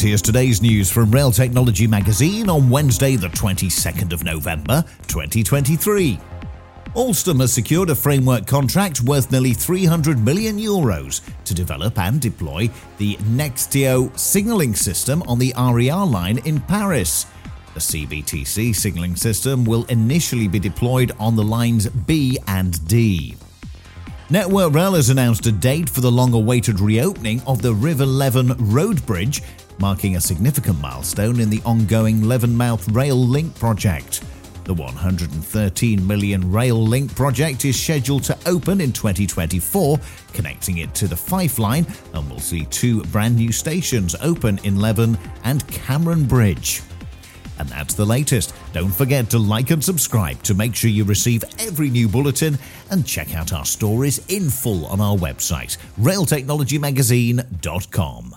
Here's today's news from Rail Technology Magazine on Wednesday, the 22nd of November, 2023. Alstom has secured a framework contract worth nearly 300 million euros to develop and deploy the Nexteo signalling system on the RER line in Paris. The CBTC signalling system will initially be deployed on the lines B and D. Network Rail has announced a date for the long awaited reopening of the River Leven Road Bridge, marking a significant milestone in the ongoing Levenmouth Rail Link project. The 113 million Rail Link project is scheduled to open in 2024, connecting it to the Fife Line, and we'll see two brand new stations open in Leven and Cameron Bridge. And that's the latest. Don't forget to like and subscribe to make sure you receive every new bulletin and check out our stories in full on our website, railtechnologymagazine.com.